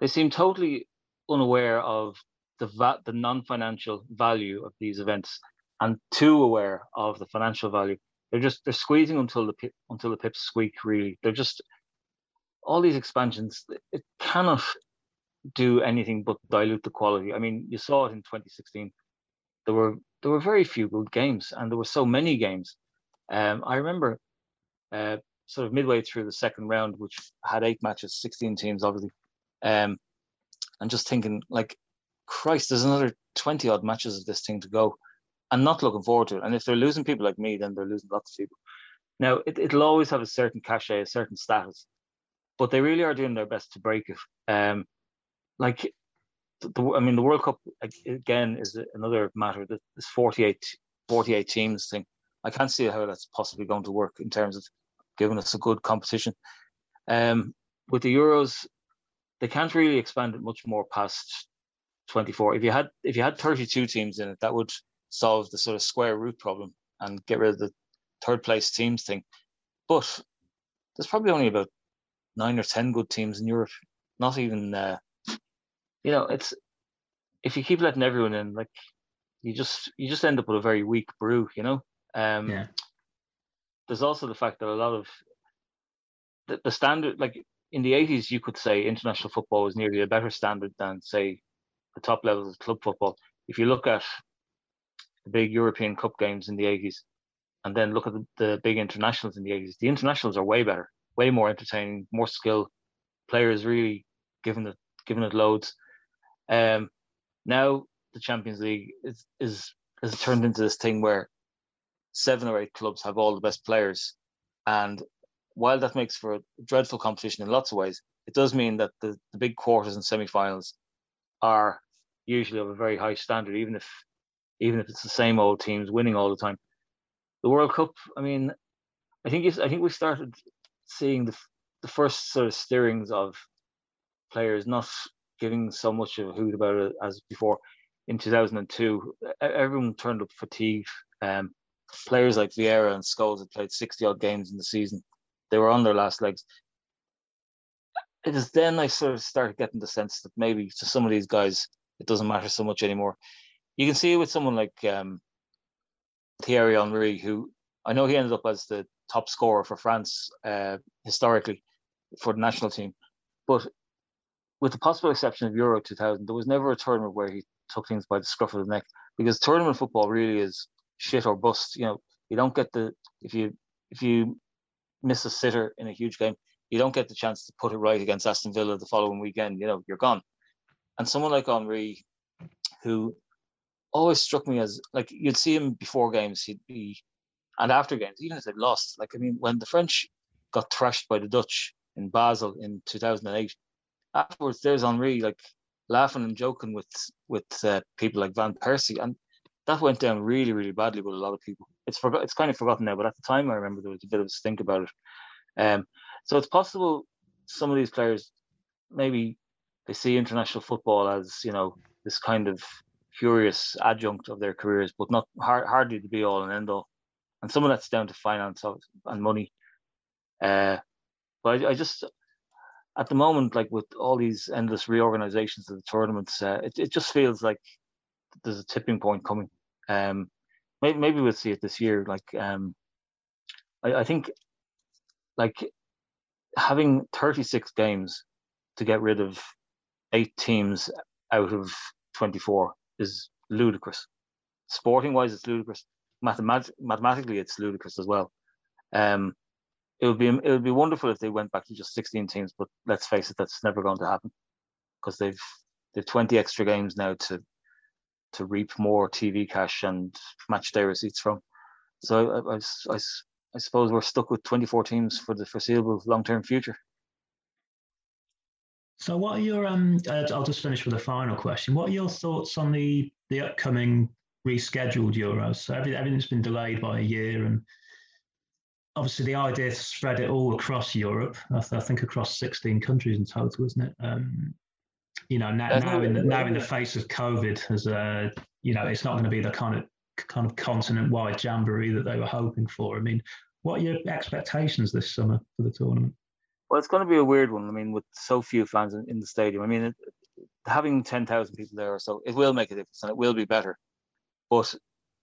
they seem totally unaware of the va- the non-financial value of these events and too aware of the financial value. They're just they're squeezing until the until the pips squeak. Really, they're just all these expansions. It cannot do anything but dilute the quality. I mean, you saw it in 2016. There were there were very few good games, and there were so many games. Um, I remember uh, sort of midway through the second round, which had eight matches, 16 teams, obviously, um, and just thinking like, Christ, there's another 20 odd matches of this thing to go. I'm not looking forward to it. And if they're losing people like me, then they're losing lots of people. Now, it, it'll always have a certain cachet, a certain status, but they really are doing their best to break it. Um, like the, I mean, the World Cup again is another matter. This 48, 48 teams thing. I can't see how that's possibly going to work in terms of giving us a good competition. Um, with the Euros, they can't really expand it much more past 24. If you had if you had 32 teams in it, that would solve the sort of square root problem and get rid of the third place teams thing. But there's probably only about nine or ten good teams in Europe. Not even uh, you know, it's if you keep letting everyone in, like you just you just end up with a very weak brew, you know. Um, yeah. There's also the fact that a lot of the, the standard, like in the 80s, you could say international football was nearly a better standard than say the top levels of club football. If you look at the big European Cup games in the 80s, and then look at the, the big internationals in the 80s, the internationals are way better, way more entertaining, more skill. Players really giving it giving it loads. Um, now the Champions League is is has turned into this thing where seven or eight clubs have all the best players, and while that makes for a dreadful competition in lots of ways, it does mean that the, the big quarters and semi-finals are usually of a very high standard, even if even if it's the same old teams winning all the time. The World Cup, I mean, I think I think we started seeing the the first sort of stirrings of players not giving so much of a hoot about it as before. In 2002, everyone turned up fatigued. Um, players like Vieira and Scholes had played 60 odd games in the season. They were on their last legs. It is then I sort of started getting the sense that maybe to some of these guys, it doesn't matter so much anymore. You can see it with someone like um, Thierry Henry, who I know he ended up as the top scorer for France uh, historically for the national team. But with the possible exception of Euro 2000, there was never a tournament where he took things by the scruff of the neck because tournament football really is shit or bust. You know, you don't get the if you if you miss a sitter in a huge game, you don't get the chance to put it right against Aston Villa the following weekend. You know, you're gone. And someone like Henry, who always struck me as like you'd see him before games, he'd be, and after games, even if they lost. Like I mean, when the French got thrashed by the Dutch in Basel in 2008, afterwards there's Henry like laughing and joking with with uh, people like Van Persie, and that went down really really badly with a lot of people. It's forgot it's kind of forgotten now, but at the time I remember there was a bit of a stink about it. Um, so it's possible some of these players maybe they see international football as you know this kind of curious adjunct of their careers, but not hard, hardly to be all and end all. And some of that's down to finance and money. Uh, but I, I just at the moment, like with all these endless reorganizations of the tournaments, uh, it it just feels like there's a tipping point coming. Um, maybe maybe we'll see it this year. Like um, I, I think like having 36 games to get rid of eight teams out of 24 is ludicrous. Sporting wise, it's ludicrous. Mathemat- mathematically, it's ludicrous as well. Um, it would be it would be wonderful if they went back to just 16 teams, but let's face it, that's never going to happen because they've they've 20 extra games now to to reap more TV cash and match day receipts from. So I, I, I, I suppose we're stuck with 24 teams for the foreseeable long term future. So, what are your um? Uh, I'll just finish with a final question. What are your thoughts on the the upcoming rescheduled Euros? So every, everything's been delayed by a year, and obviously the idea to spread it all across Europe. I, th- I think across 16 countries in total, isn't it? Um, you know, now, now in the now in the face of COVID, as a you know, it's not going to be the kind of kind of continent-wide jamboree that they were hoping for. I mean, what are your expectations this summer for the tournament? Well, it's going to be a weird one. I mean, with so few fans in, in the stadium. I mean, it, having ten thousand people there, or so it will make a difference and it will be better. But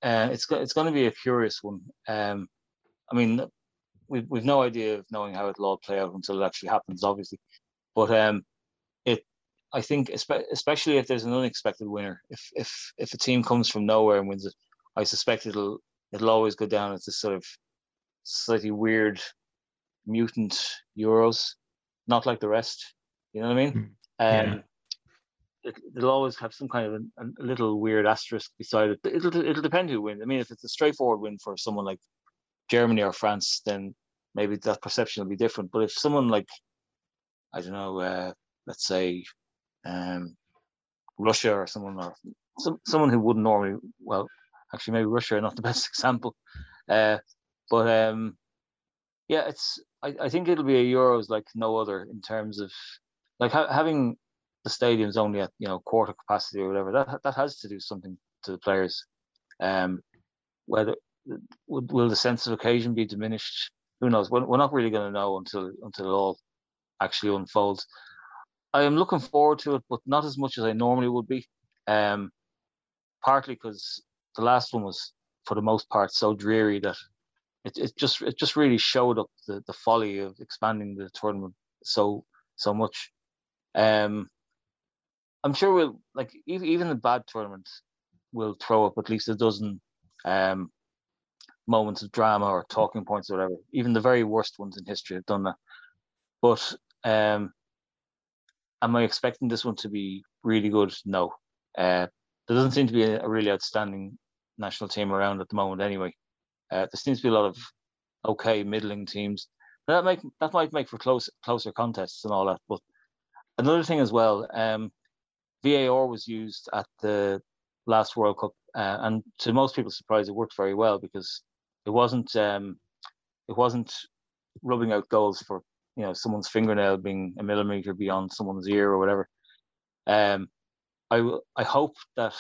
uh, it's it's going to be a curious one. Um, I mean, we've we've no idea of knowing how it'll all play out until it actually happens, obviously. But um, it, I think, especially if there's an unexpected winner, if if if a team comes from nowhere and wins it, I suspect it'll it'll always go down as this sort of slightly weird mutant Euros, not like the rest. You know what I mean? Mm. Um, yeah. it, will always have some kind of a, a, little weird asterisk beside it. It'll it'll depend who wins. I mean, if it's a straightforward win for someone like Germany or France, then maybe that perception will be different. But if someone like I don't know, uh, let's say um, Russia or someone or some, someone who wouldn't normally well actually maybe Russia are not the best example uh, but um, yeah it's I, I think it'll be a Euros like no other in terms of like ha- having the stadiums only at you know quarter capacity or whatever that that has to do something to the players um, whether will the sense of occasion be diminished who knows we're, we're not really going to know until until it all actually unfolds I am looking forward to it, but not as much as I normally would be. Um, partly because the last one was, for the most part, so dreary that it, it just it just really showed up the, the folly of expanding the tournament so so much. Um, I'm sure we'll like even even the bad tournaments will throw up at least a dozen um, moments of drama or talking points or whatever. Even the very worst ones in history have done that. But um, am I expecting this one to be really good? No. Uh, there doesn't seem to be a, a, really outstanding national team around at the moment. Anyway, uh, there seems to be a lot of okay middling teams. That make that might make for close closer contests and all that. But another thing as well, um, VAR was used at the last World Cup, uh, and to most people's surprise, it worked very well because it wasn't um, it wasn't rubbing out goals for you know someone's fingernail being a millimeter beyond someone's ear or whatever. Um, I I hope that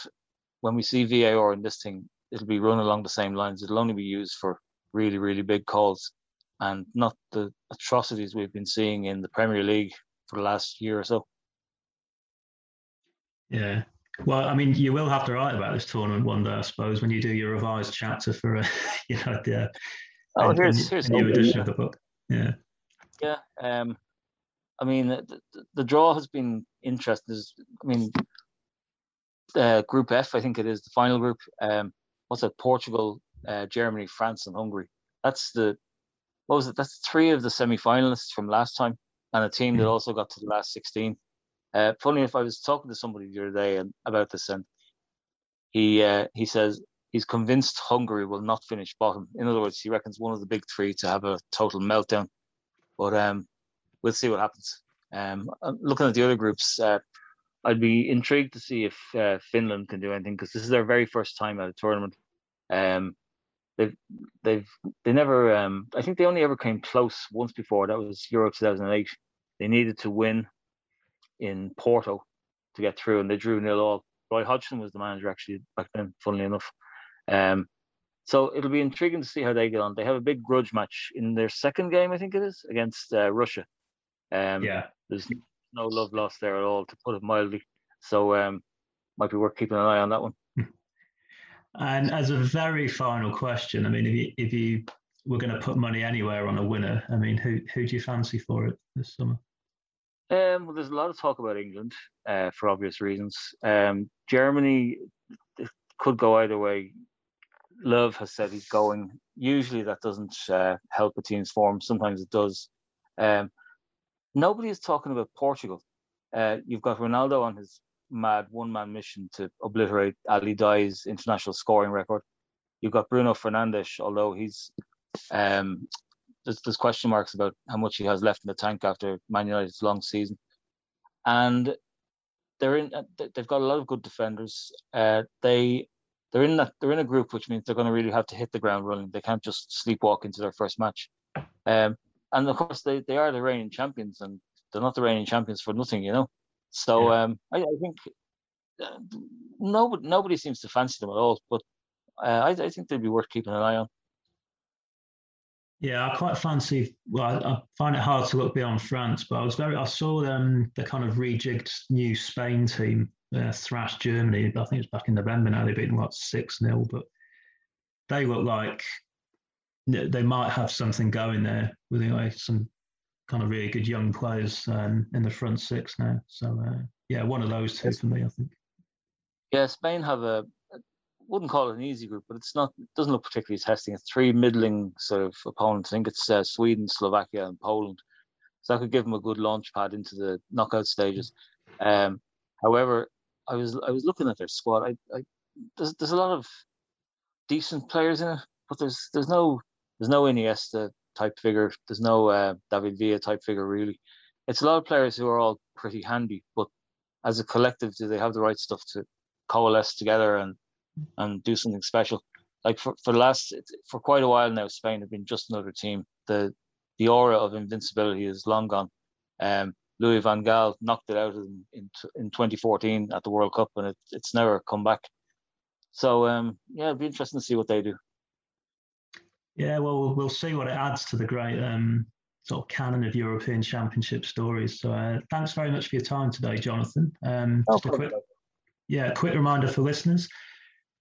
when we see VAR in this thing, it'll be run along the same lines. It'll only be used for really really big calls, and not the atrocities we've been seeing in the Premier League for the last year or so. Yeah. Well, I mean, you will have to write about this tournament one day, I suppose, when you do your revised chapter for, uh, you know, the, oh, here's, here's a new edition of the book. Yeah yeah. Um, I mean, the, the, draw has been interesting. I mean, uh, Group F, I think it is the final group. Um, what's it? Portugal, uh, Germany, France, and Hungary. That's the what was it? That's three of the semi-finalists from last time, and a team that hmm. also got to the last sixteen. Uh, funny if I was talking to somebody the other day about this, and he uh, he says he's convinced Hungary will not finish bottom. In other words, he reckons one of the big three to have a total meltdown. But um, we'll see what happens. Um, looking at the other groups, uh, I'd be intrigued to see if uh, Finland can do anything because this is their very first time at a tournament. Um, they've they've they never. Um, I think they only ever came close once before. That was Euro 2008. They needed to win in Porto to get through, and they drew nil all. Roy Hodgson was the manager actually back then. Funnily enough, um, so it'll be intriguing to see how they get on. They have a big grudge match in their second game, I think it is, against uh, Russia. Um, yeah, there's no love lost there at all, to put it mildly. So um, might be worth keeping an eye on that one. And as a very final question, I mean, if you if you were going to put money anywhere on a winner, I mean, who who do you fancy for it this summer? Um, well, there's a lot of talk about England uh, for obvious reasons. Um, Germany could go either way. Löw has said he's going. Usually that doesn't uh, help a team's form. Sometimes it does. Um, nobody is talking about Portugal. Uh, you've got Ronaldo on his mad one-man mission to obliterate Ali Daei's international scoring record. You've got Bruno Fernandes, although he's um, there's, there's question marks about how much he has left in the tank after Man United's long season, and they're in. They've got a lot of good defenders. Uh, they they're in that they're in a group, which means they're going to really have to hit the ground running. They can't just sleepwalk into their first match. Um, and of course, they, they are the reigning champions, and they're not the reigning champions for nothing, you know. So yeah. um, I, I, think uh, nobody nobody seems to fancy them at all. But uh, I, I think they'd be worth keeping an eye on. Yeah, I quite fancy. Well, I, find it hard to look beyond France, but I was very. I saw them the kind of rejigged new Spain team uh, thrash Germany. I think it's back in November now. They beat them what six 0 but they look like they might have something going there with some kind of really good young players um, in the front six now. So uh, yeah, one of those two for me, I think. Yeah, Spain have a wouldn't call it an easy group, but it's not. It doesn't look particularly testing. It's three middling sort of opponents. I think it's uh, Sweden, Slovakia, and Poland. So that could give them a good launch pad into the knockout stages. Um, however, I was I was looking at their squad. I, I there's there's a lot of decent players in it, but there's there's no there's no Iniesta type figure. There's no uh, David Villa type figure really. It's a lot of players who are all pretty handy, but as a collective, do they have the right stuff to coalesce together and and do something special. Like for, for the last for quite a while now, Spain have been just another team. The the aura of invincibility is long gone. Um, Louis van Gaal knocked it out in, in in 2014 at the World Cup, and it, it's never come back. So um, yeah, it'd be interesting to see what they do. Yeah, well, we'll see what it adds to the great um, sort of canon of European Championship stories. So uh, thanks very much for your time today, Jonathan. Um, just a quick, yeah, quick reminder for listeners.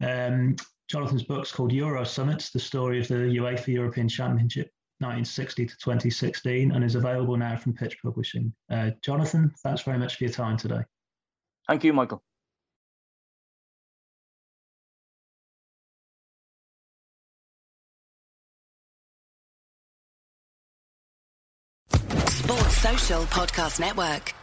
Um, Jonathan's book's called Euro Summits, the story of the UEFA European Championship 1960 to 2016, and is available now from Pitch Publishing. Uh, Jonathan, thanks very much for your time today. Thank you, Michael. Sports Social Podcast Network.